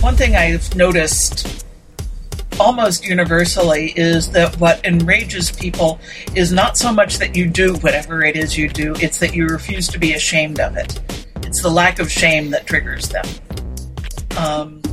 one thing I've noticed almost universally is that what enrages people is not so much that you do whatever it is you do, it's that you refuse to be ashamed of it. It's the lack of shame that triggers them. Um,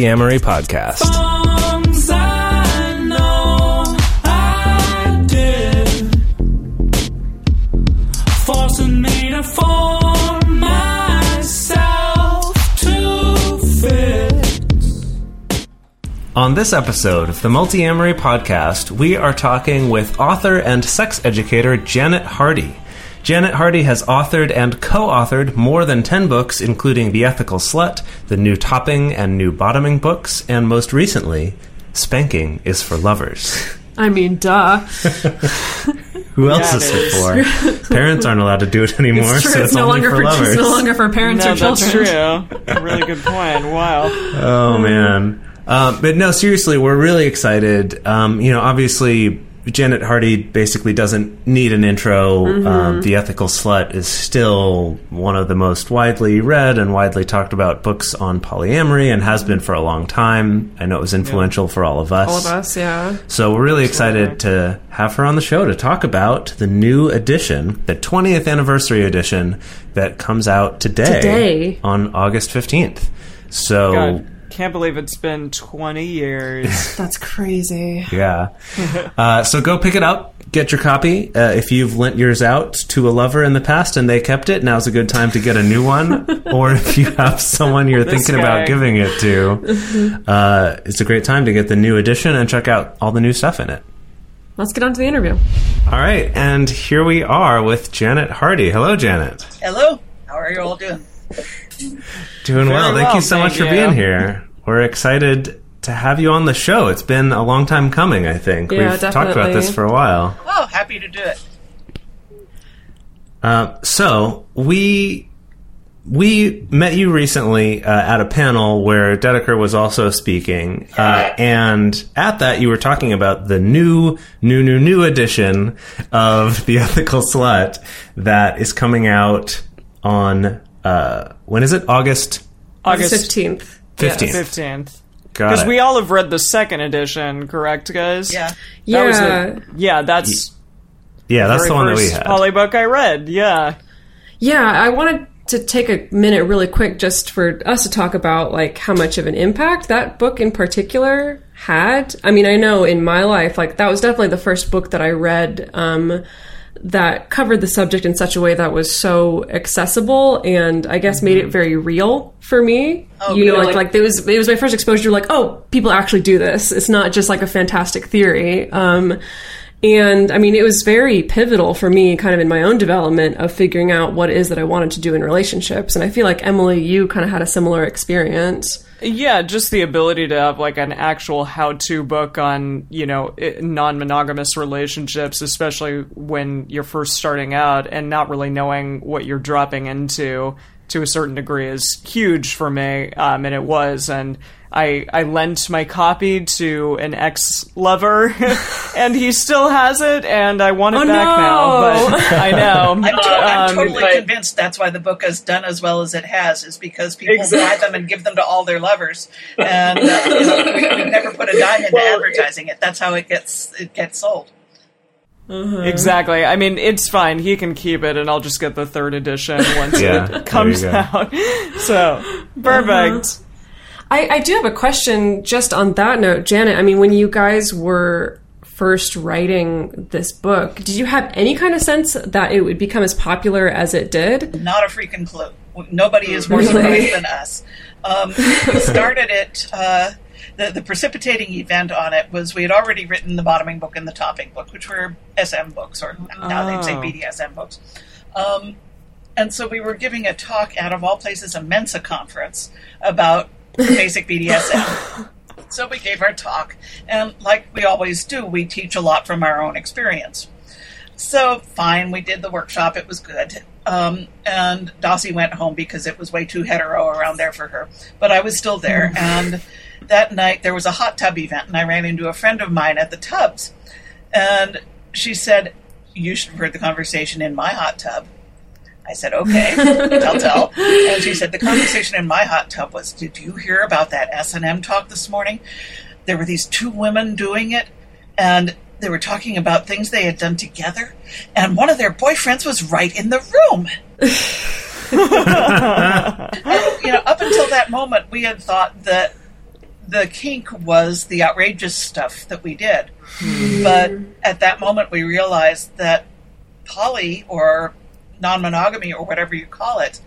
Multiamory Podcast. Forcing me to form myself to fit. On this episode of the Multiamory Podcast, we are talking with author and sex educator Janet Hardy. Janet Hardy has authored and co authored more than 10 books, including The Ethical Slut, the New Topping and New Bottoming books, and most recently, Spanking is for Lovers. I mean, duh. Who else Yeah, is it it for? Parents aren't allowed to do it anymore, It's true. so It's, it's, no only longer for for, lovers. it's no longer for parents No, or children. that's true. really good point. Wow. Oh man, um, but no, seriously, we're really excited. Um, you know, obviously, Janet Hardy basically doesn't need an intro. Um, the Ethical Slut is still one of the most widely read and widely talked about books on polyamory, and has been for a long time. I know it was influential for all of us. All of us, yeah. So we're really excited to have her on the show to talk about the new edition, the 20th anniversary edition that comes out today, Today. on August 15th. So God, can't believe it's been 20 years. That's crazy. yeah. Uh, so go pick it up. Get your copy. Uh, if you've lent yours out to a lover in the past and they kept it, now's a good time to get a new one. or if you have someone you're This thinking guy. about giving it to, uh, it's a great time to get the new edition and check out all the new stuff in it. Let's get on to the interview. All right, and here we are with Janet Hardy. Hello, Janet. Hello, how are you all doing? Doing well. Thank you so thank much for being here. We're excited to have you on the show. It's been a long time coming, I think. Yeah, We've talked about this for a while. Oh, happy to do it. Uh, so we we met you recently uh, at a panel where Dedeker was also speaking, uh, and at that you were talking about the new, new, new, new edition of the Ethical Slut that is coming out on uh, when is it? August August Fifteenth. Fifteenth. 15th. Because we all have read the second edition, correct, guys? Yeah. That was Yeah. a- yeah, that's yeah, that's very the one that we first had. poly book I read. Yeah. Yeah, I wanted to take a minute really quick just for us to talk about like how much of an impact that book in particular had. I mean, I know in my life, like that was definitely the first book that I read um, that covered the subject in such a way that was so accessible and I guess made it very real for me. Oh, you know, good. like like it was it was my first exposure to like, oh, people actually do this. It's not just like a fantastic theory. Um, and I mean, it was very pivotal for me, kind of in my own development of figuring out what it is that I wanted to do in relationships. And I feel like Emily, you kind of had a similar experience. Yeah, just the ability to have like an actual how-to book on, you know, non-monogamous relationships, especially when you're first starting out and not really knowing what you're dropping into to a certain degree is huge for me. Um, and it was, and I, I lent my copy to an ex-lover and he still has it and I want it Oh, back no. now, but I know. I'm, to- I'm Um, totally but- convinced that's why the book has done as well as it has, is because people buy them and give them to all their lovers, and uh, you know, we, we've never put a dime into advertising it. That's how it gets it gets sold. Exactly. I mean, it's fine. He can keep it, and I'll just get the third edition once Yeah, it comes out. So perfect. I, I do have a question just on that note, Janet. I mean, when you guys were first writing this book, did you have any kind of sense that it would become as popular as it did? Not a freaking clue. Nobody is more Really? surprised than us. Um, we started it. Uh, the, the precipitating event on it was we had already written the bottoming book and the topping book, which were SM books, or now they'd say Oh. BDSM books. Um, and so we were giving a talk out of all places, a Mensa conference about basic BDSM. so we gave our talk, and like we always do, we teach a lot from our own experience. So fine, we did the workshop. It was good. Um, and Dossie went home because it was way too hetero around there for her. But I was still there. and that night there was a hot tub event, and I ran into a friend of mine at the tubs. And she said, You should have heard the conversation in my hot tub. I said, okay, tell, tell. And she said, the conversation in my hot tub was, did you hear about that S&M talk this morning? There were these two women doing it, and they were talking about things they had done together, and one of their boyfriends was right in the room. and, you know, up until that moment, we had thought that the kink was the outrageous stuff that we did. Hmm. But at that moment, we realized that poly or non monogamy or whatever you call it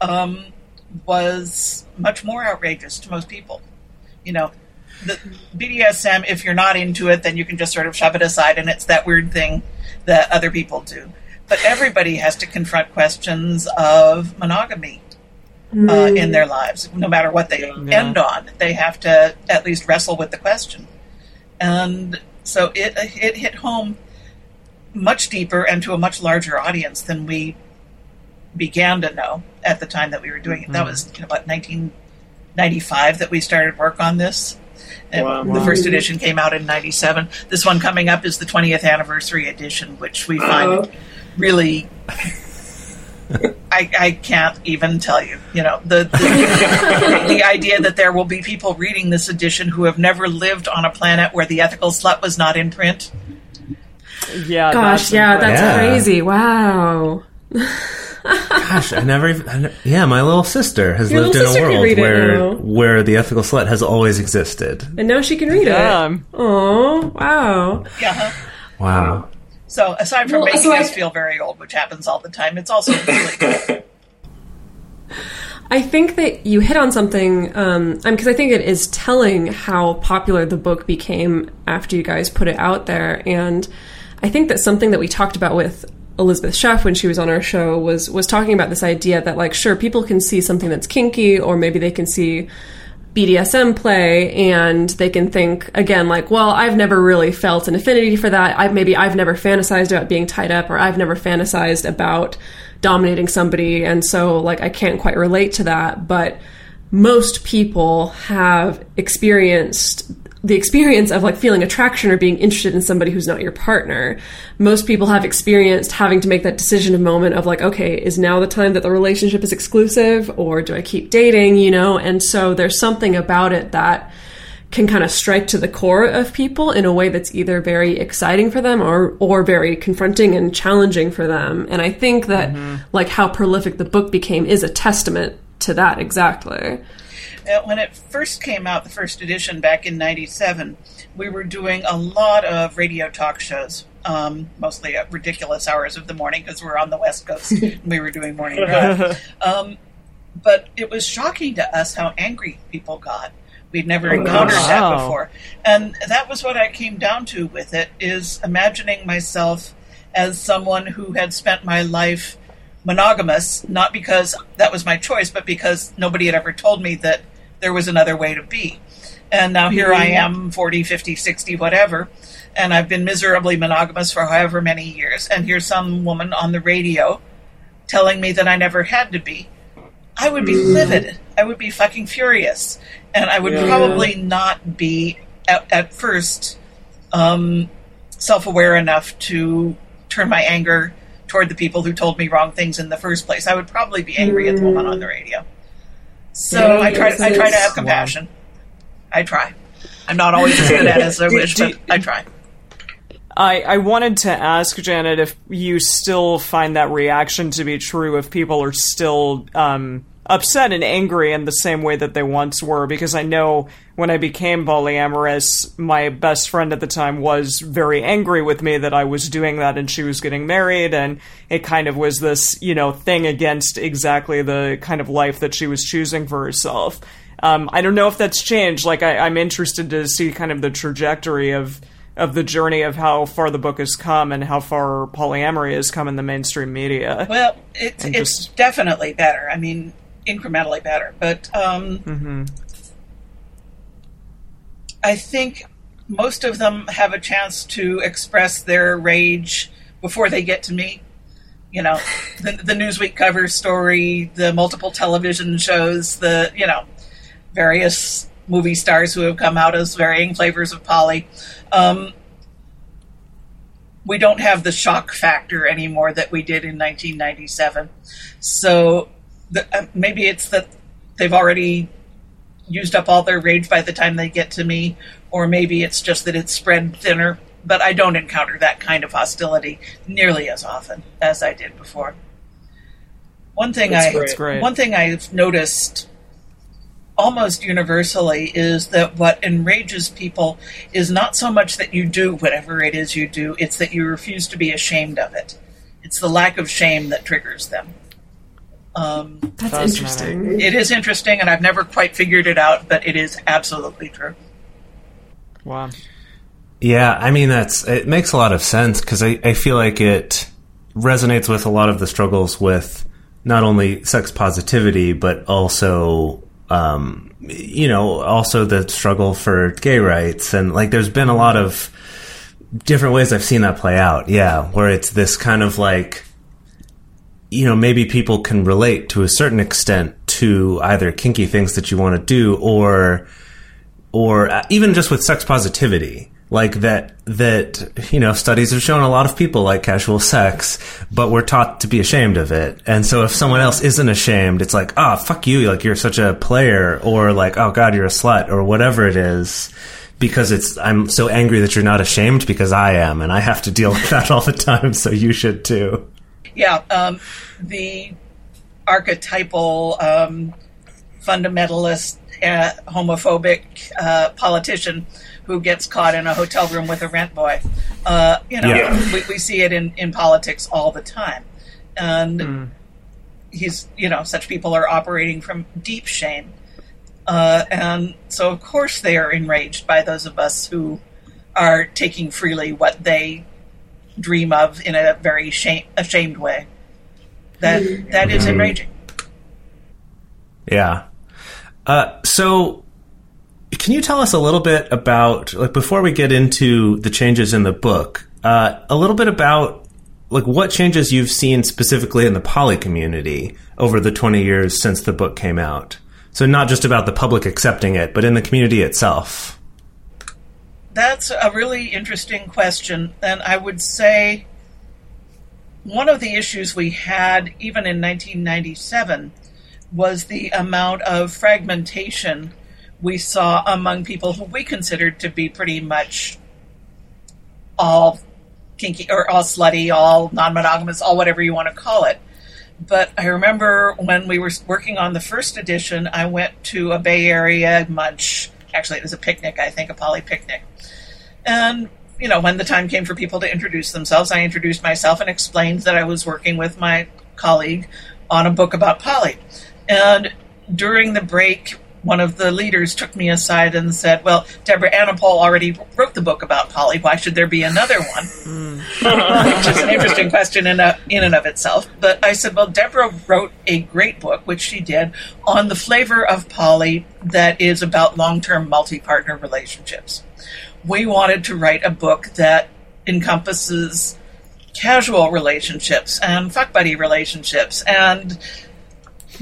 um, was much more outrageous to most people. You know, the BDSM, if you're not into it, then you can just sort of shove it aside and it's that weird thing that other people do. But everybody has to confront questions of monogamy. Uh, in their lives, no matter what they end on, they have to at least wrestle with the question. And so it it hit home much deeper and to a much larger audience than we began to know at the time that we were doing it. That mm-hmm. was you know, about 1995 that we started work on this. And Wow. the first edition came out in 97. This one coming up is the 20th anniversary edition, which we find uh-huh. really. I, I can't even tell you. You know the the, the idea that there will be people reading this edition who have never lived on a planet where the ethical slut was not in print. Yeah. Gosh, that's yeah, that's Yeah. crazy. Wow. Gosh, I never even. I ne- yeah, my little sister has Your lived in a world where where the ethical slut has always existed. And now she can read Yeah. it. Oh, wow. Yeah. Wow. So aside from Well, making so I- us feel very old, which happens all the time, it's also really good. I think that you hit on something um, because I think it is telling how popular the book became after you guys put it out there, and I think that something that we talked about with Elisabeth Sheff when she was on our show was was talking about this idea that like sure people can see something that's kinky or maybe they can see BDSM play and they can think again like well I've never really felt an affinity for that. I've maybe I've never fantasized about being tied up or I've never fantasized about dominating somebody and so like I can't quite relate to that. But most people have experienced the experience of like feeling attraction or being interested in somebody who's not your partner. Most people have experienced having to make that decision of moment of like, okay, is now the time that the relationship is exclusive or do I keep dating, you know? And so there's something about it that can kind of strike to the core of people in a way that's either very exciting for them or or very confronting and challenging for them. And I think that mm-hmm. like how prolific the book became is a testament to that exactly. Uh, when it first came out, the first edition back in '97, we were doing a lot of radio talk shows, um, mostly at ridiculous hours of the morning because we're on the West Coast. and we were doing morning drive. Um, but it was shocking to us how angry people got. We'd never encountered that Wow. before, and that was what I came down to with it: is imagining myself as someone who had spent my life monogamous, not because that was my choice, but because nobody had ever told me that there was another way to be. And now here I am, 40, 50, 60, whatever, and I've been miserably monogamous for however many years. And here's some woman on the radio telling me that I never had to be. I would be livid. I would be fucking furious. And I would probably not be, at, at first, um, self aware enough to turn my anger toward the people who told me wrong things in the first place. I would probably be angry at the woman on the radio. So Yeah, I try. I try to have compassion. I try. I'm not always as good at it as I wish, but I try. I, I wanted to ask Janet if you still find that reaction to be true, if people are still um, upset and angry in the same way that they once were, because I know when I became polyamorous, my best friend at the time was very angry with me that I was doing that and she was getting married, and it kind of was this, you know, thing against exactly the kind of life that she was choosing for herself. Um, I don't know if that's changed. Like, I, I'm interested to see kind of the trajectory of of the journey of how far the book has come and how far polyamory has come in the mainstream media. Well, it's it's just- definitely better. I mean, incrementally better. But um, I think most of them have a chance to express their rage before they get to me. You know, the, the Newsweek cover story, the multiple television shows, the, you know, various movie stars who have come out as varying flavors of poly. Um, we don't have the shock factor anymore that we did in 1997. So the, uh, maybe it's that they've already used up all their rage by the time they get to me, or maybe it's just that it's spread thinner. But I don't encounter that kind of hostility nearly as often as I did before. One thing That's I great. One thing I've noticed almost universally is that what enrages people is not so much that you do whatever it is you do, it's that you refuse to be ashamed of it. It's the lack of shame that triggers them. Um, That's interesting. it is interesting, and I've never quite figured it out, but it is absolutely true. Wow. Yeah, I mean that's it makes a lot of sense because I, I feel like it resonates with a lot of the struggles with not only sex positivity but also um, you know also the struggle for gay rights and like there's been a lot of different ways I've seen that play out. Yeah, where it's this kind of like you know maybe people can relate to a certain extent to either kinky things that you want to do or or uh, even just with sex positivity. Like that that you know studies have shown a lot of people like casual sex but we're taught to be ashamed of it. And so if someone else isn't ashamed it's like ah fuck you like you're such a player or like oh god you're a slut or whatever it is because it's i'm so angry that you're not ashamed because i am and i have to deal with that all the time so you should too Yeah, um, the archetypal um, fundamentalist, uh, homophobic uh, politician who gets caught in a hotel room with a rent boy. Uh, you know, Yeah. we, we see it in, in politics all the time. And he's, you know, such people are operating from deep shame. Uh, and so, of course, they are enraged by those of us who are taking freely what they dream of in a very shame, ashamed way. That that is enraging. Yeah. Uh, so, can you tell us a little bit about, like, before we get into the changes in the book, uh, a little bit about, like, what changes you've seen specifically in the poly community over the 20 years since the book came out? So, not just about the public accepting it, but in the community itself. That's a really interesting question, and I would say one of the issues we had even in 1997 was the amount of fragmentation we saw among people who we considered to be pretty much all kinky or all slutty, all non monogamous, all whatever you want to call it. But I remember when we were working on the first edition, I went to a Bay Area munch. Actually, it was a picnic, I think, a poly picnic. And, you know, when the time came for people to introduce themselves, I introduced myself and explained that I was working with my colleague on a book about poly. And during the break, one of the leaders took me aside and said, Well, Deborah Anapol already wrote the book about poly. Why should there be another one? Which is an interesting question in, a, in and of itself. But I said, Well, Deborah wrote a great book, which she did, on the flavor of poly that is about long term multi partner relationships. We wanted to write a book that encompasses casual relationships and fuck buddy relationships and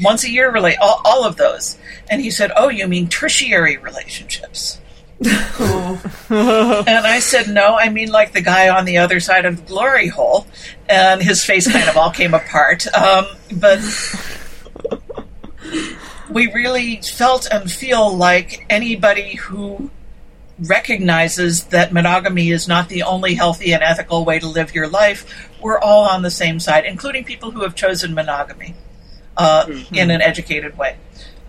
once a year relate all, all of those. And he said oh you mean tertiary relationships. And i said no i mean like the guy on the other side of the glory hole. And his face kind of all came apart. Um, but we really felt and feel like anybody who recognizes that monogamy is not the only healthy and ethical way to live your life, we're all on the same side, including people who have chosen monogamy uh, in an educated way.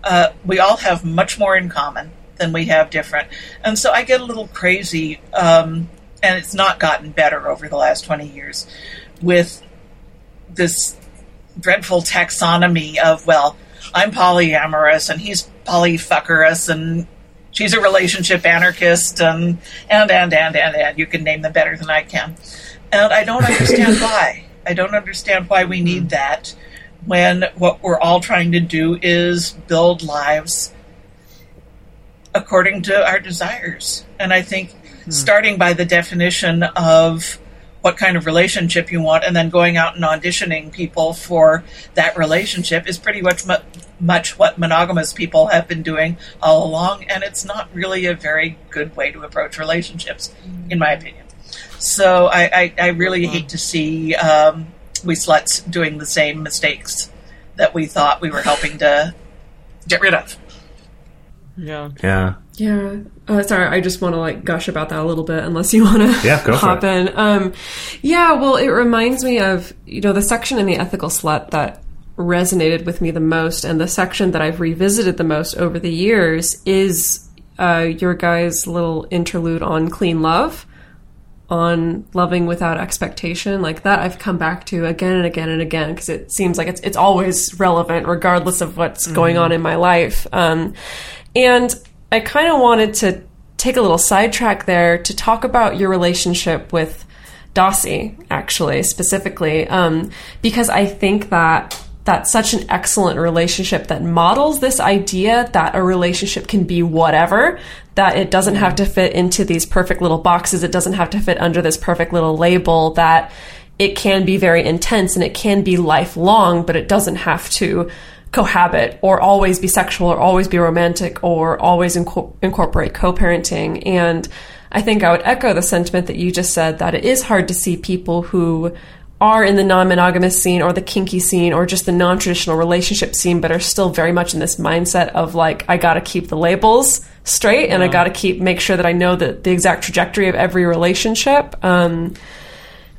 Uh, we all have much more in common than we have different. And so I get a little crazy, um, and it's not gotten better over the last 20 years, with this dreadful taxonomy of, well, I'm polyamorous and he's polyfuckerous and she's a relationship anarchist and and and and and and you can name them better than I can. And I don't understand why. I don't understand why we need that when what we're all trying to do is build lives according to our desires. And I think starting by the definition of what kind of relationship you want and then going out and auditioning people for that relationship is pretty much mu- much what monogamous people have been doing all along. And it's not really a very good way to approach relationships in my opinion. So i, I, I really hate to see um, we sluts doing the same mistakes that we thought we were helping to get rid of Yeah. Yeah. Yeah. Uh, sorry, I just want to like gush about that a little bit, unless you want to Yeah, go hop in. Um, yeah, well, it reminds me of you know the section in the ethical slut that resonated with me the most, and the section that I've revisited the most over the years is uh, your guys' little interlude on clean love, on loving without expectation, like that. I've come back to again and again and again because it seems like it's it's always relevant, regardless of what's going on in my life. Um, and I kind of wanted to take a little sidetrack there to talk about your relationship with Dossie, actually, specifically, um, because I think that that's such an excellent relationship that models this idea that a relationship can be whatever, that it doesn't have to fit into these perfect little boxes, it doesn't have to fit under this perfect little label, that it can be very intense and it can be lifelong, but it doesn't have to cohabit or always be sexual or always be romantic or always inco- incorporate co-parenting. And i think i would echo the sentiment that you just said that it is hard to see people who are in the non-monogamous scene or the kinky scene or just the non-traditional relationship scene but are still very much in this mindset of like i gotta keep the labels straight and i gotta keep make sure that i know the, the exact trajectory of every relationship um,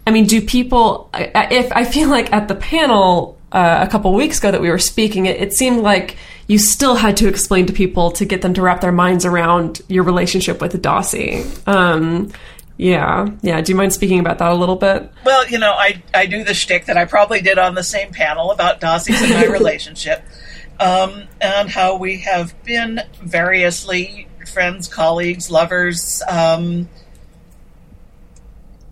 I mean, do people? If I feel like at the panel uh, a couple weeks ago that we were speaking, it, it seemed like you still had to explain to people to get them to wrap their minds around your relationship with Dossie. Um, yeah, yeah. Do you mind speaking about that a little bit? Well, you know, I, I do the shtick that I probably did on the same panel about Dossie's and my relationship, um, and how we have been variously friends, colleagues, lovers, um,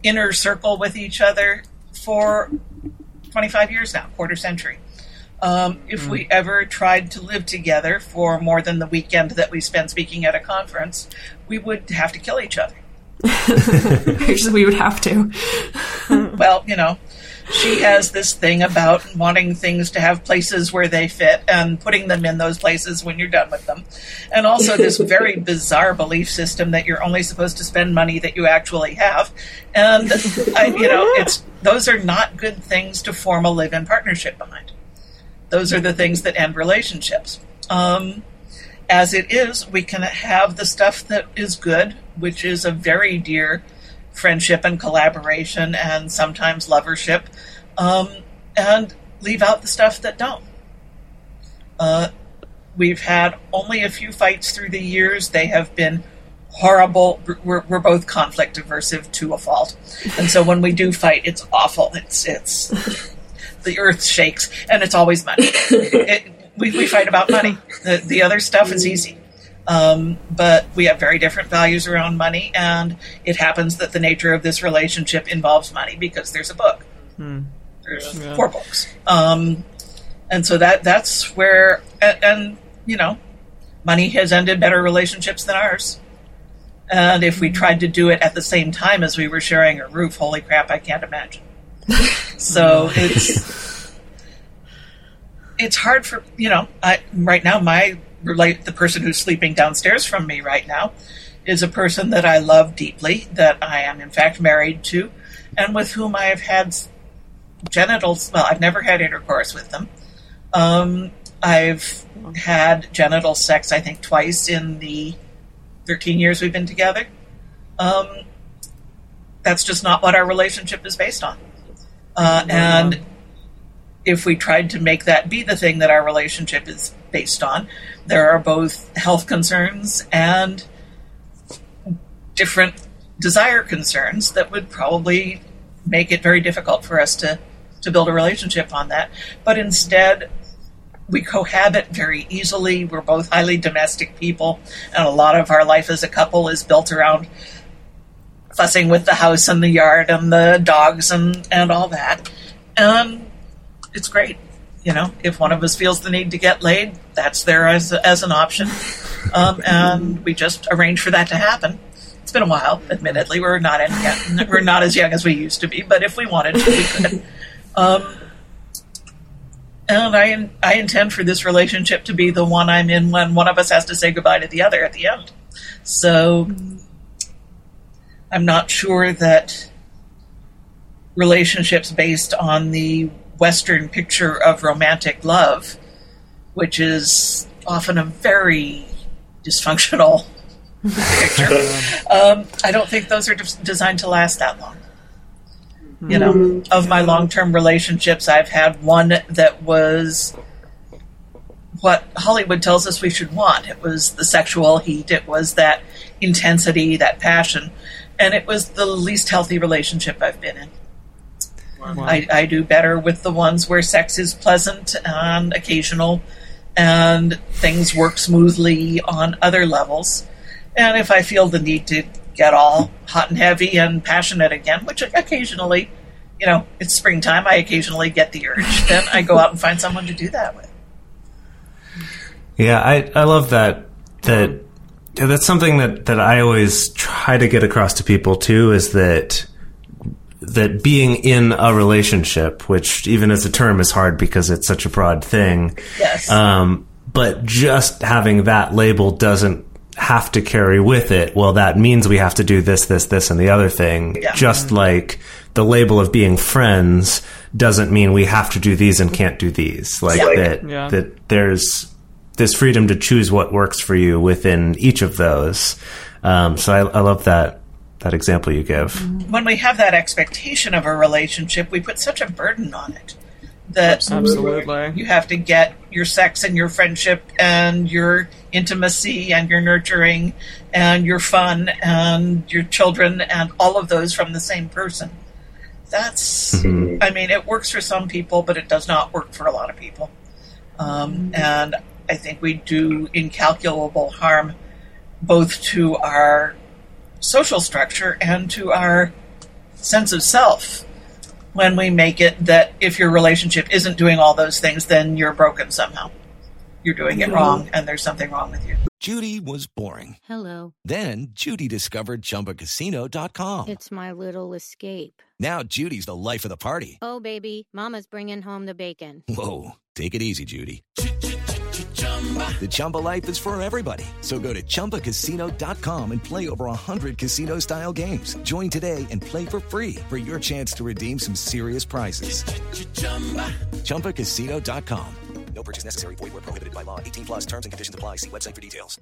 inner circle with each other for 25 years now, quarter century. Um, if we ever tried to live together for more than the weekend that we spend speaking at a conference, we would have to kill each other. we would have to. well, you know, she has this thing about wanting things to have places where they fit and putting them in those places when you're done with them. And also this very bizarre belief system that you're only supposed to spend money that you actually have. And I, you know, it's those are not good things to form a live-in partnership behind. Those are the things that end relationships. Um, as it is, we can have the stuff that is good, which is a very dear friendship and collaboration and sometimes lovership, um, and leave out the stuff that don't. Uh, we've had only a few fights through the years. They have been horrible. We're, we're both conflict aversive to a fault, and so when we do fight, it's awful. It's it's the earth shakes, and it's always money. It, we, we fight about money. The, the other stuff is easy. Um, but we have very different values around money, and it happens that the nature of this relationship involves money because there's a book. There's four books, um, and so that that's where, and, and you know, money has ended better relationships than ours. And if we tried to do it at the same time as we were sharing a roof, holy crap, I can't imagine. so it's it's hard for you know. I right now my relate the person who's sleeping downstairs from me right now is a person that I love deeply, that I am in fact married to, and with whom I have had genitals. Well, I've never had intercourse with them. Um, I've had genital sex, I think, twice in the 13 years we've been together. Um, that's just not what our relationship is based on. Uh, and if we tried to make that be the thing that our relationship is based on, there are both health concerns and different desire concerns that would probably make it very difficult for us to, to build a relationship on that. But instead, we cohabit very easily. We're both highly domestic people, and a lot of our life as a couple is built around fussing with the house and the yard and the dogs and, and all that. And it's great. You know, if one of us feels the need to get laid, that's there as, as an option. um, and we just arranged for that to happen. It's been a while, admittedly. We're not in, we're not as young as we used to be, but if we wanted to, we could. Um, and I I intend for this relationship to be the one I'm in when one of us has to say goodbye to the other at the end. So I'm not sure that relationships based on the Western picture of romantic love, which is often a very dysfunctional picture. um, I don't think those are des- designed to last that long. You know, of my long term relationships, I've had one that was what Hollywood tells us we should want. It was the sexual heat, it was that intensity, that passion, and it was the least healthy relationship I've been in. I, I do better with the ones where sex is pleasant and occasional and things work smoothly on other levels. And if I feel the need to get all hot and heavy and passionate again, which occasionally, you know, it's springtime, I occasionally get the urge, then I go out and find someone to do that with. Yeah, I, I love that. That that's something that, that I always try to get across to people too. Is that that being in a relationship, which even as a term is hard because it's such a broad thing. Yes. Um, but just having that label doesn't have to carry with it. Well, that means we have to do this, this, this, and the other thing. Yeah. Just like the label of being friends doesn't mean we have to do these and can't do these. Like Yeah. that. Yeah. That there's this freedom to choose what works for you within each of those. Um, so I, I love that that example you give. when we have that expectation of a relationship, we put such a burden on it that Absolutely. you have to get your sex and your friendship and your intimacy and your nurturing and your fun and your children and all of those from the same person. That's, I mean, it works for some people, but it does not work for a lot of people. Um, and I think we do incalculable harm both to our social structure and to our sense of self when we make it that if your relationship isn't doing all those things, then you're broken somehow. You're doing it wrong, and there's something wrong with you. Judy was boring. Hello. Then Judy discovered ChumbaCasino.com. It's my little escape. Now Judy's the life of the party. Oh, baby, Mama's bringing home the bacon. Whoa, take it easy, Judy. The Chumba life is for everybody. So go to ChumbaCasino.com and play over 100 casino-style games. Join today and play for free for your chance to redeem some serious prizes. ChumbaCasino.com. No purchase necessary. Void where prohibited by law. 18 plus terms and conditions apply. See website for details.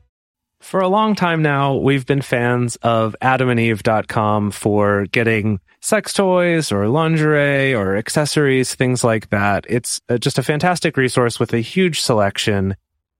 For a long time now, we've been fans of adamandeve.com for getting sex toys or lingerie or accessories, things like that. It's uh, just a fantastic resource with a huge selection.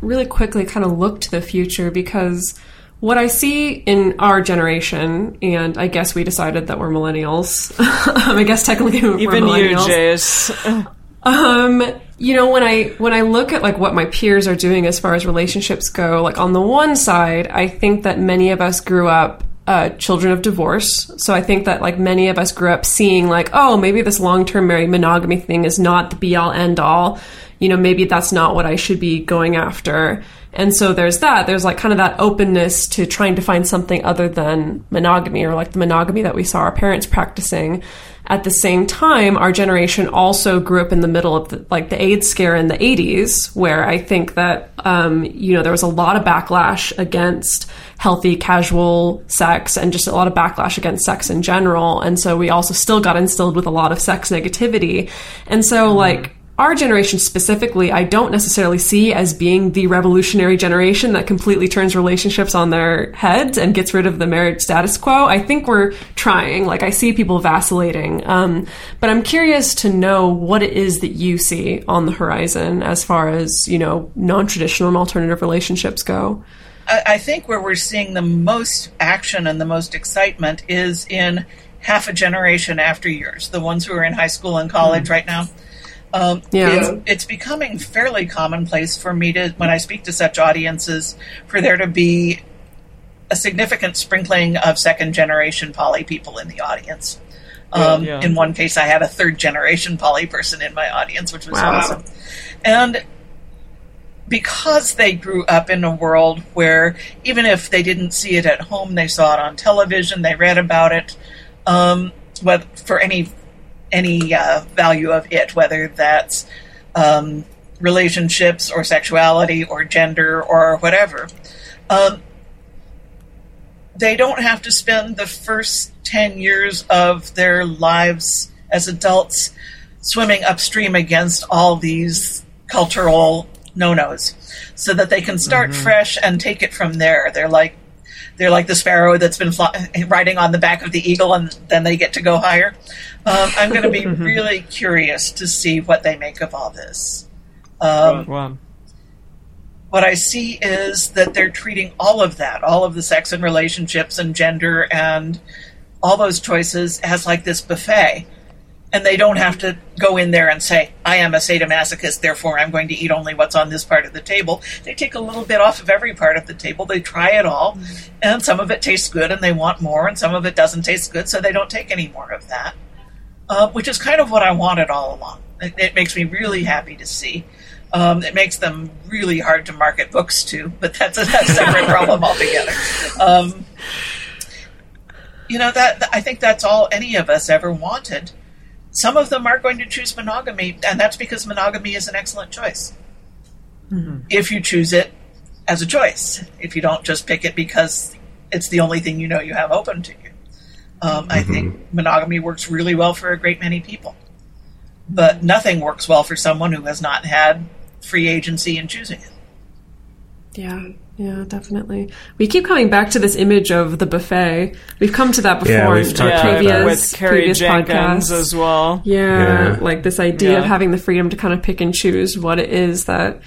really quickly kind of look to the future because what I see in our generation, and I guess we decided that we're millennials. I guess technically we're Even you, millennials. Jase. Um, you know, when I when I look at like what my peers are doing as far as relationships go, like on the one side, I think that many of us grew up uh, children of divorce. So I think that like many of us grew up seeing like, oh, maybe this long term married monogamy thing is not the be all end all. You know, maybe that's not what I should be going after. And so there's that. There's like kind of that openness to trying to find something other than monogamy or like the monogamy that we saw our parents practicing. At the same time, our generation also grew up in the middle of the, like the AIDS scare in the 80s, where I think that, um, you know, there was a lot of backlash against healthy, casual sex and just a lot of backlash against sex in general. And so we also still got instilled with a lot of sex negativity. And so, like, our generation specifically, I don't necessarily see as being the revolutionary generation that completely turns relationships on their heads and gets rid of the marriage status quo. I think we're trying. Like, I see people vacillating. Um, but I'm curious to know what it is that you see on the horizon as far as, you know, non traditional and alternative relationships go. I, think where we're seeing the most action and the most excitement is in half a generation after yours, the ones who are in high school and college right now. Um, Yeah. it's, it's becoming fairly commonplace for me to, when I speak to such audiences, for there to be a significant sprinkling of second generation poly people in the audience. Um, Yeah. In one case, I had a third generation poly person in my audience, which was Wow. awesome. And because they grew up in a world where even if they didn't see it at home, they saw it on television, they read about it, um, for any any uh, value of it, whether that's um, relationships or sexuality or gender or whatever. Um, they don't have to spend the first 10 years of their lives as adults swimming upstream against all these cultural no-nos so that they can start fresh and take it from there. They're like they're like the sparrow that's been fly- riding on the back of the eagle and then they get to go higher. Um, i'm going to be really curious to see what they make of all this. Um, Wow. what I see is that they're treating all of that, all of the sex and relationships and gender and all those choices as like this buffet. And they don't have to go in there and say, I am a sadomasochist, therefore I'm going to eat only what's on this part of the table. They take a little bit off of every part of the table. They try it all. And some of it tastes good and they want more, and some of it doesn't taste good, so they don't take any more of that. Uh, which is kind of what I wanted all along. It, it makes me really happy to see. Um, it makes them really hard to market books to, but that's a, that's a separate problem altogether. Um, you know that I think that's all any of us ever wanted. Some of them are going to choose monogamy, and that's because monogamy is an excellent choice. If you choose it as a choice, if you don't just pick it because it's the only thing you know you have open to you. Um, I think monogamy works really well for a great many people, but nothing works well for someone who has not had free agency in choosing it. Yeah, yeah, definitely. We keep coming back to this image of the buffet. We've come to that before Yeah, we've in talked about previous, with Carrie previous Jenkins podcasts. as well. Yeah, Yeah. like this idea of having the freedom to kind of pick and choose what it is that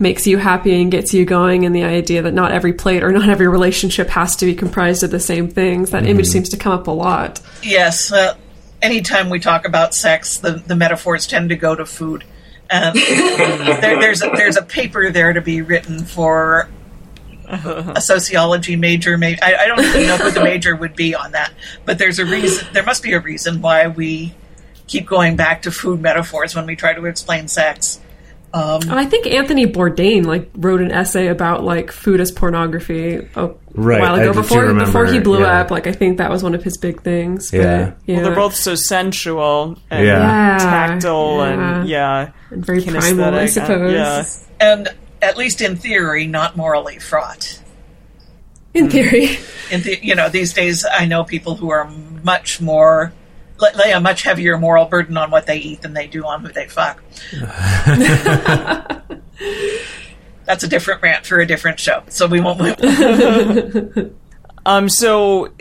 makes you happy and gets you going, and the idea that not every plate or not every relationship has to be comprised of the same things. That image seems to come up a lot. Yes, uh, anytime we talk about sex, the, the metaphors tend to go to food. Um, there, there's a, there's a paper there to be written for a sociology major. Maybe I, I don't even know who the major would be on that, but there's a reason. There must be a reason why we keep going back to food metaphors when we try to explain sex. Um, I think Anthony Bourdain like wrote an essay about like food as pornography a Right, while ago do before remember, before he blew yeah. up. Like I think that was one of his big things. But, Yeah. yeah. Well, they're both so sensual and Yeah. Yeah, tactile and yeah. yeah, And very primal, I kinesthetic. suppose. Yeah. and at least in theory, not morally fraught. In theory. in the, you know these days i know people who are much more lay- a much heavier moral burden on what they eat than they do on who they fuck that's a different rant for a different show so we won't Um, so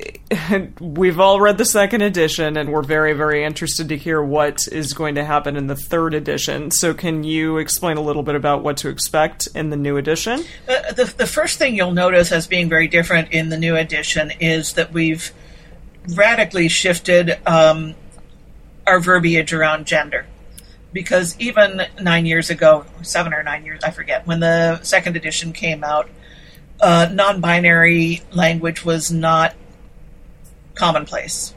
we've all read the second edition, and we're very, very interested to hear what is going to happen in the third edition. So, can you explain a little bit about what to expect in the new edition? Uh, the, the first thing you'll notice as being very different in the new edition is that we've radically shifted um, our verbiage around gender. Because even nine years ago, seven or nine years, I forget, when the second edition came out, uh, non binary language was not commonplace.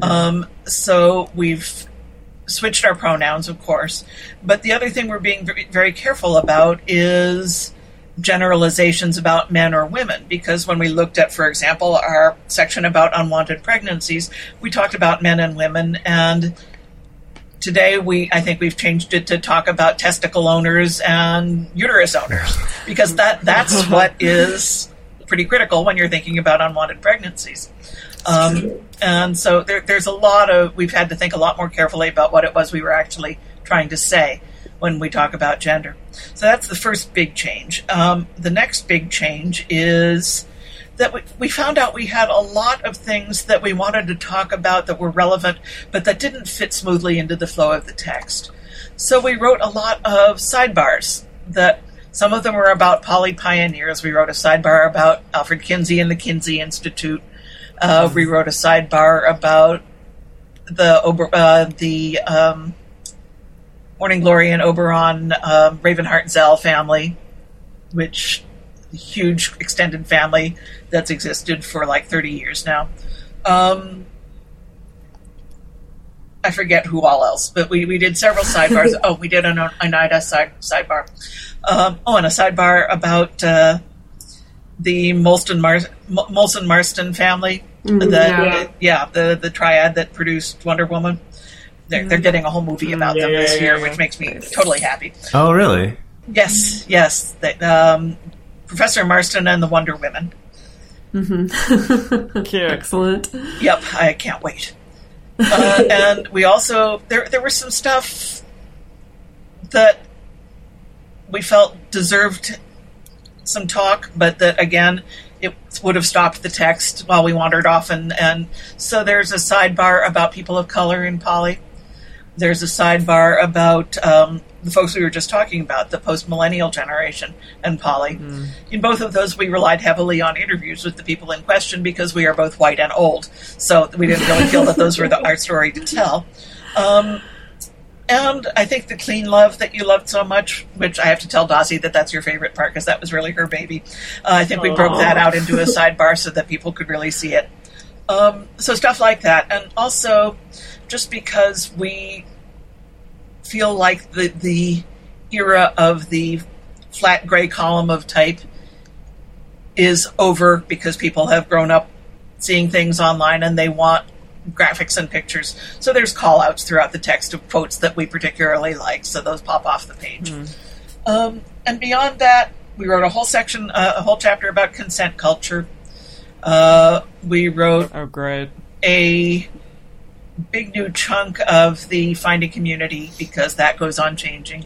Um, so we've switched our pronouns, of course. But the other thing we're being very, very careful about is generalizations about men or women. Because when we looked at, for example, our section about unwanted pregnancies, we talked about men and women. And today we, I think we've changed it to talk about testicle owners and uterus owners. Because that, that's what is pretty critical when you're thinking about unwanted pregnancies. Um, and so there, there's a lot of, we've had to think a lot more carefully about what it was we were actually trying to say when we talk about gender. So that's the first big change. Um, the next big change is that we, we found out we had a lot of things that we wanted to talk about that were relevant, but that didn't fit smoothly into the flow of the text. So we wrote a lot of sidebars that some of them were about poly pioneers. We wrote a sidebar about Alfred Kinsey and the Kinsey Institute. Uh, we wrote a sidebar about the uh, the um, Morning Glory and Oberon um, Ravenheart Zell family, which huge extended family that's existed for like 30 years now. Um, I forget who all else, but we, we did several sidebars. oh, we did an Oneida side, sidebar. Um, oh, and a sidebar about uh, the Moulton, Mar- Moulton Marston family. Mm, that, yeah. yeah, the, the triad that produced Wonder Woman. They're, they're getting a whole movie about them this yeah, year, yeah. which makes me totally happy. Oh, really? Yes, yes. They, um, Professor Marston and the Wonder Women. Cute. Excellent. Yep, I can't wait. Uh, and we also there there was some stuff that we felt deserved some talk, but that again it would have stopped the text while we wandered off. And and so there's a sidebar about people of color in Poly. There's a sidebar about um, the folks we were just talking about, the post millennial generation and poly. In both of those, we relied heavily on interviews with the people in question because we are both white and old. So we didn't really feel that those were the, our story to tell. Um, and I think the clean love that you loved so much, which I have to tell Dossie that that's your favorite part because that was really her baby. Uh, I think we broke that out into a sidebar so that people could really see it. Um, so stuff like that, and also just because we feel like the the era of the flat gray column of type is over because people have grown up seeing things online and they want graphics and pictures. So there's call outs throughout the text of quotes that we particularly like, so those pop off the page. Um, and beyond that, we wrote a whole section, uh, a whole chapter about consent culture. Uh, we wrote Oh, great. a big new chunk of the finding community because that goes on changing.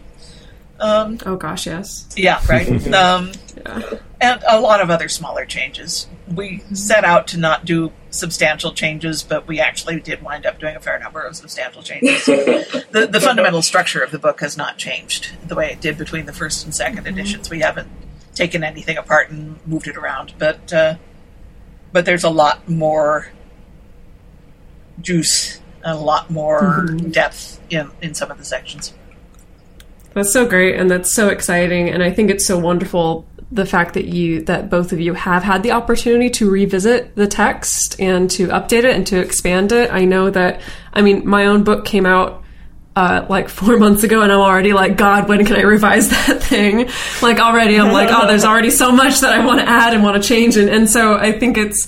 Um, Oh gosh, yes. yeah, right. um, Yeah. and a lot of other smaller changes. We set out to not do substantial changes, but we actually did wind up doing a fair number of substantial changes. the, the fundamental structure of the book has not changed the way it did between the first and 2nd editions. We haven't taken anything apart and moved it around, but uh, but there's a lot more juice and a lot more depth in in some of the sections. That's so great and that's so exciting and I think it's so wonderful the fact that you that both of you have had the opportunity to revisit the text and to update it and to expand it. I know that I mean my own book came out uh, like four months ago, and I'm already like, God, when can I revise that thing? Like already, I'm like, oh, there's already so much that I want to add and want to change, and and so I think it's,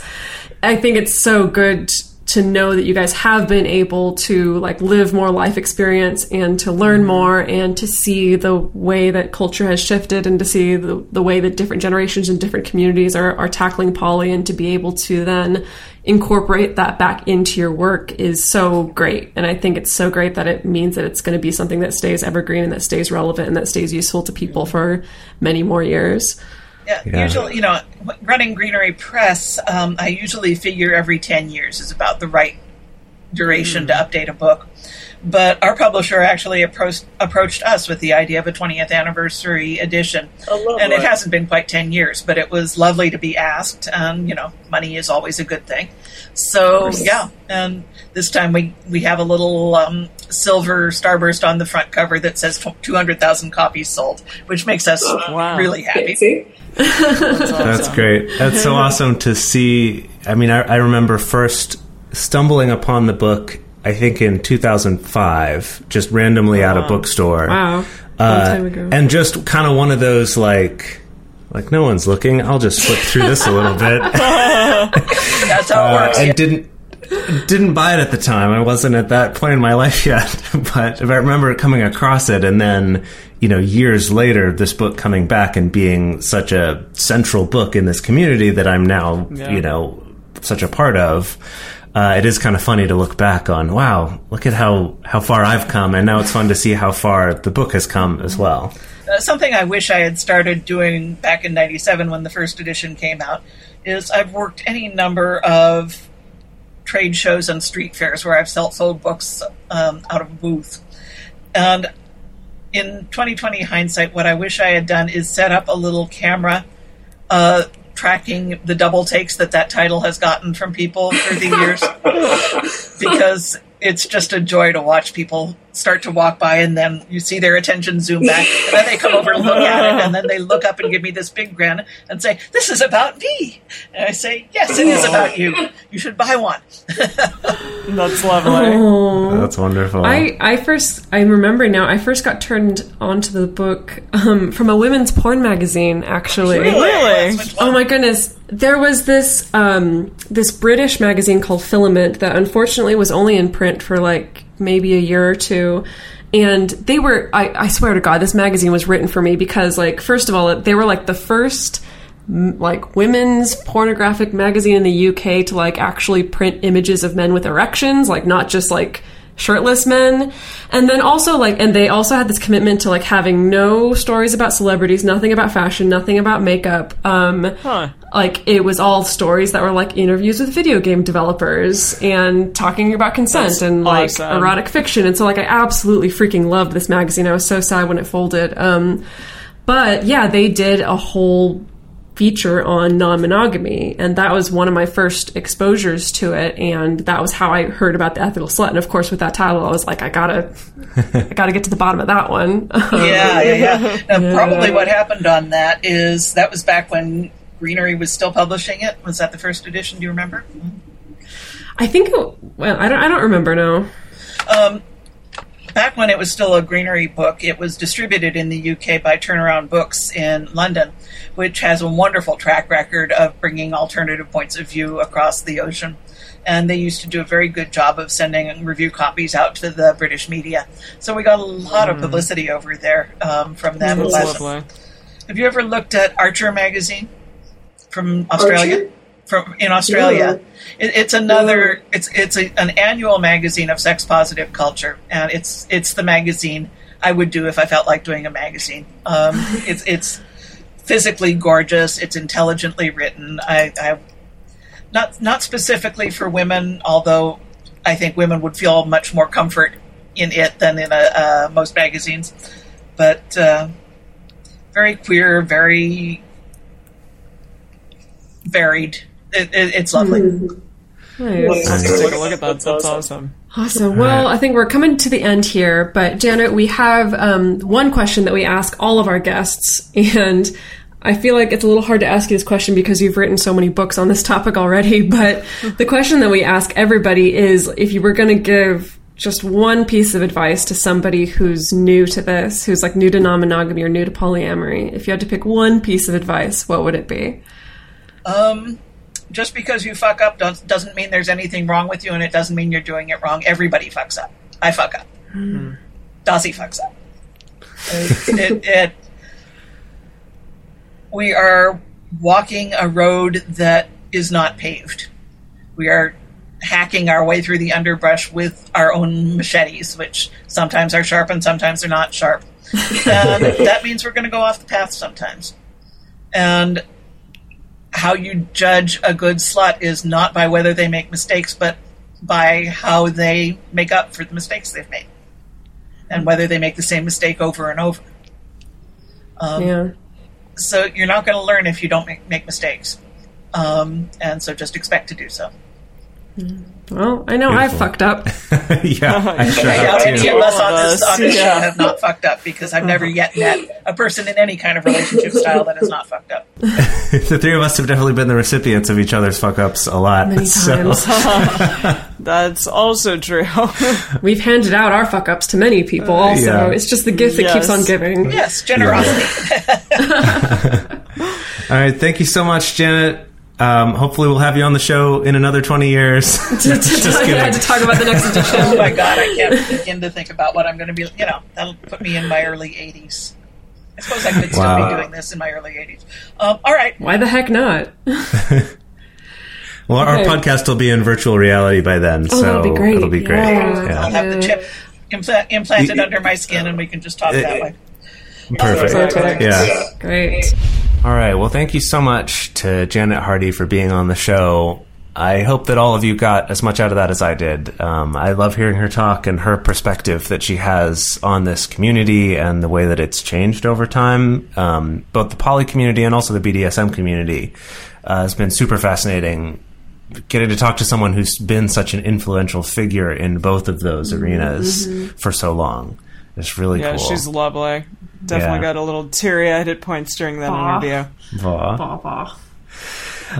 I think it's so good to know that you guys have been able to like live more life experience and to learn mm-hmm. more and to see the way that culture has shifted and to see the, the way that different generations and different communities are, are tackling poly and to be able to then incorporate that back into your work is so great. And I think it's so great that it means that it's going to be something that stays evergreen and that stays relevant and that stays useful to people for many more years. Yeah, Yeah. usually, you know, running Greenery Press, um, I usually figure every 10 years is about the right duration to update a book. But our publisher actually approached, approached us with the idea of a 20th anniversary edition. and it hasn't been quite 10 years, but it was lovely to be asked. And, you know, money is always a good thing. So, yeah. And this time we, we have a little um, silver starburst on the front cover that says 200,000 copies sold, which makes us Wow. really happy. Fancy. That's, That's awesome. great. That's so awesome to see I mean, I, I remember first stumbling upon the book. I think in 2005, just randomly at a bookstore. Wow. Long Uh, time ago. and just kind of one of those like, like no one's looking. I'll just flip through this a little bit. That's how it Uh, works. and didn't didn't buy it at the time. I wasn't at that point in my life yet, but I remember coming across it, and then you know years later, this book coming back and being such a central book in this community that I'm now Yeah. you know such a part of. Uh, it is kind of funny to look back on. Wow, look at how how far I've come, and now it's fun to see how far the book has come as well. Uh, something I wish I had started doing back in '97 when the first edition came out is I've worked any number of trade shows and street fairs where I've sold, sold books um, out of a booth. And in 2020 hindsight, what I wish I had done is set up a little camera uh, tracking the double takes that that title has gotten from people through the years. because it's just a joy to watch people start to walk by and then you see their attention zoom back and then they come over and look at it and then they look up and give me this big grin and say this is about me and i say yes it is about you you should buy one That's lovely. Oh. That's wonderful. I, I first I remember now I first got turned onto the book um, from a women's porn magazine actually. Really? Oh my goodness. There was this um, this British magazine called Filament that unfortunately was only in print for like maybe a year or two. And they were I, I swear to God, this magazine was written for me because like first of all, they were like the first like women's pornographic magazine in the UK to like actually print images of men with erections, like not just like shirtless men. And then also like and they also had this commitment to like having no stories about celebrities, nothing about fashion, nothing about makeup. Um Huh. Like it was all stories that were like interviews with video game developers and talking about consent That's and like awesome. erotic fiction. And so like i absolutely freaking loved this magazine. I was so sad when it folded. Um but yeah they did a whole feature on non-monogamy and that was one of my first exposures to it and that was how i heard about the ethical slut. And of course with that title i was like i gotta i gotta get to the bottom of that one. Yeah yeah yeah. And probably what happened on that is that was back when greenery was still publishing it was that the first edition do you remember i think it, well i don't i don't remember no back when it was still a greenery book, it was distributed in the UK by Turnaround Books in London, which has a wonderful track record of bringing alternative points of view across the ocean. And they used to do a very good job of sending review copies out to the British media. So we got a lot of publicity over there um, from them. That's lovely. Have you ever looked at Archer magazine from Australia? From in Australia, No. it, it's another. It's it's a, an annual magazine of sex positive culture, and it's it's the magazine I would do if I felt like doing a magazine. Um, it's it's physically gorgeous. It's intelligently written. I, I not not specifically for women, although I think women would feel much more comfort in it than in a, uh, most magazines. But uh, very queer, very varied. It, it, it's lovely. Nice. Let's take a look at that. That's awesome. Awesome. Well, I think we're coming to the end here, but Janet, we have um, one question that we ask all of our guests, and I feel like it's a little hard to ask you this question because you've written so many books on this topic already. But the question that we ask everybody is if you were going to give just one piece of advice to somebody who's new to this, who's like new to non monogamy or new to polyamory, if you had to pick one piece of advice, what would it be? Um, just because you fuck up does, doesn't mean there's anything wrong with you, and it doesn't mean you're doing it wrong. Everybody fucks up. I fuck up. Dossie fucks up. It, it, it, we are walking a road that is not paved. We are hacking our way through the underbrush with our own machetes, which sometimes are sharp and sometimes they're not sharp. And that means we're going to go off the path sometimes. And how you judge a good slut is not by whether they make mistakes, but by how they make up for the mistakes they've made, and whether they make the same mistake over and over. Um, yeah. So you're not going to learn if you don't make, make mistakes, um, and so just expect to do so. Well, I know I Beautiful. fucked up. yeah, uh-huh. I sure Yeah, have any of us on this, on this yeah. show have not fucked up because I've never yet met a person in any kind of relationship style that has not fucked up. the three of us have definitely been the recipients of each other's fuck ups a lot. Many so- times. That's also true. We've handed out our fuck ups to many people uh, also. Yeah. It's just the gift that keeps on giving. Yes, generosity. All right, thank you so much, Janet. Um, hopefully, we'll have you on the show in another 20 years. to, to, Just talk, kidding. yeah, to talk about the next edition. oh edition. my god, I can't begin to think about what I'm going to be. You know, that'll put me in my early 80s. I suppose I could still Wow. be doing this in my early 80s. Um, all right. Why the heck not? well, our podcast will be in virtual reality by then, so Oh, that'll be great. it'll be great. Yeah. Yeah. I'll have the chip impla- implanted under my skin and we can just talk that way. Perfect. Perfect. Yeah. Great. All right. Well, thank you so much to Janet Hardy for being on the show. I hope that all of you got as much out of that as I did. Um, I love hearing her talk and her perspective that she has on this community and the way that it's changed over time. Um, both the poly community and also the BDSM community uh, has been super fascinating. Getting to talk to someone who's been such an influential figure in both of those arenas for so long. It's really yeah, cool. she's lovely. Definitely Yeah. got a little teary eyed at points during that Aw. interview. Aw. Bah, bah.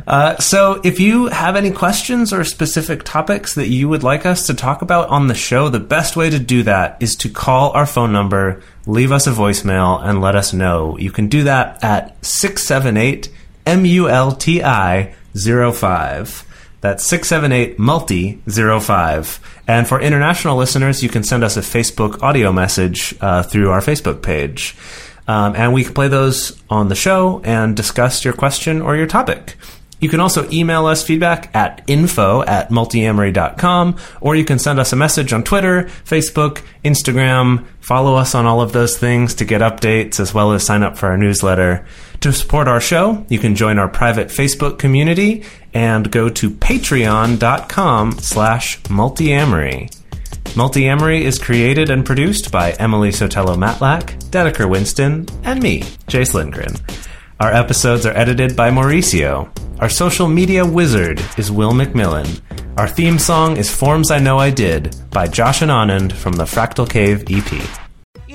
Uh, so, if you have any questions or specific topics that you would like us to talk about on the show, the best way to do that is to call our phone number, leave us a voicemail, and let us know. You can do that at 678 MULTI 05. That's 678 multi 05. And for international listeners, you can send us a Facebook audio message uh, through our Facebook page. Um, and we can play those on the show and discuss your question or your topic. You can also email us feedback at info at multiamory.com, or you can send us a message on Twitter, Facebook, Instagram. Follow us on all of those things to get updates as well as sign up for our newsletter. To support our show, you can join our private Facebook community and go to patreon.com slash multiamory. Multiamory is created and produced by Emily Sotelo Matlack, Dedeker Winston, and me, Jase Lindgren. Our episodes are edited by Mauricio. Our social media wizard is Will McMillan. Our theme song is Forms I Know I Did by Josh and Anand from the Fractal Cave EP.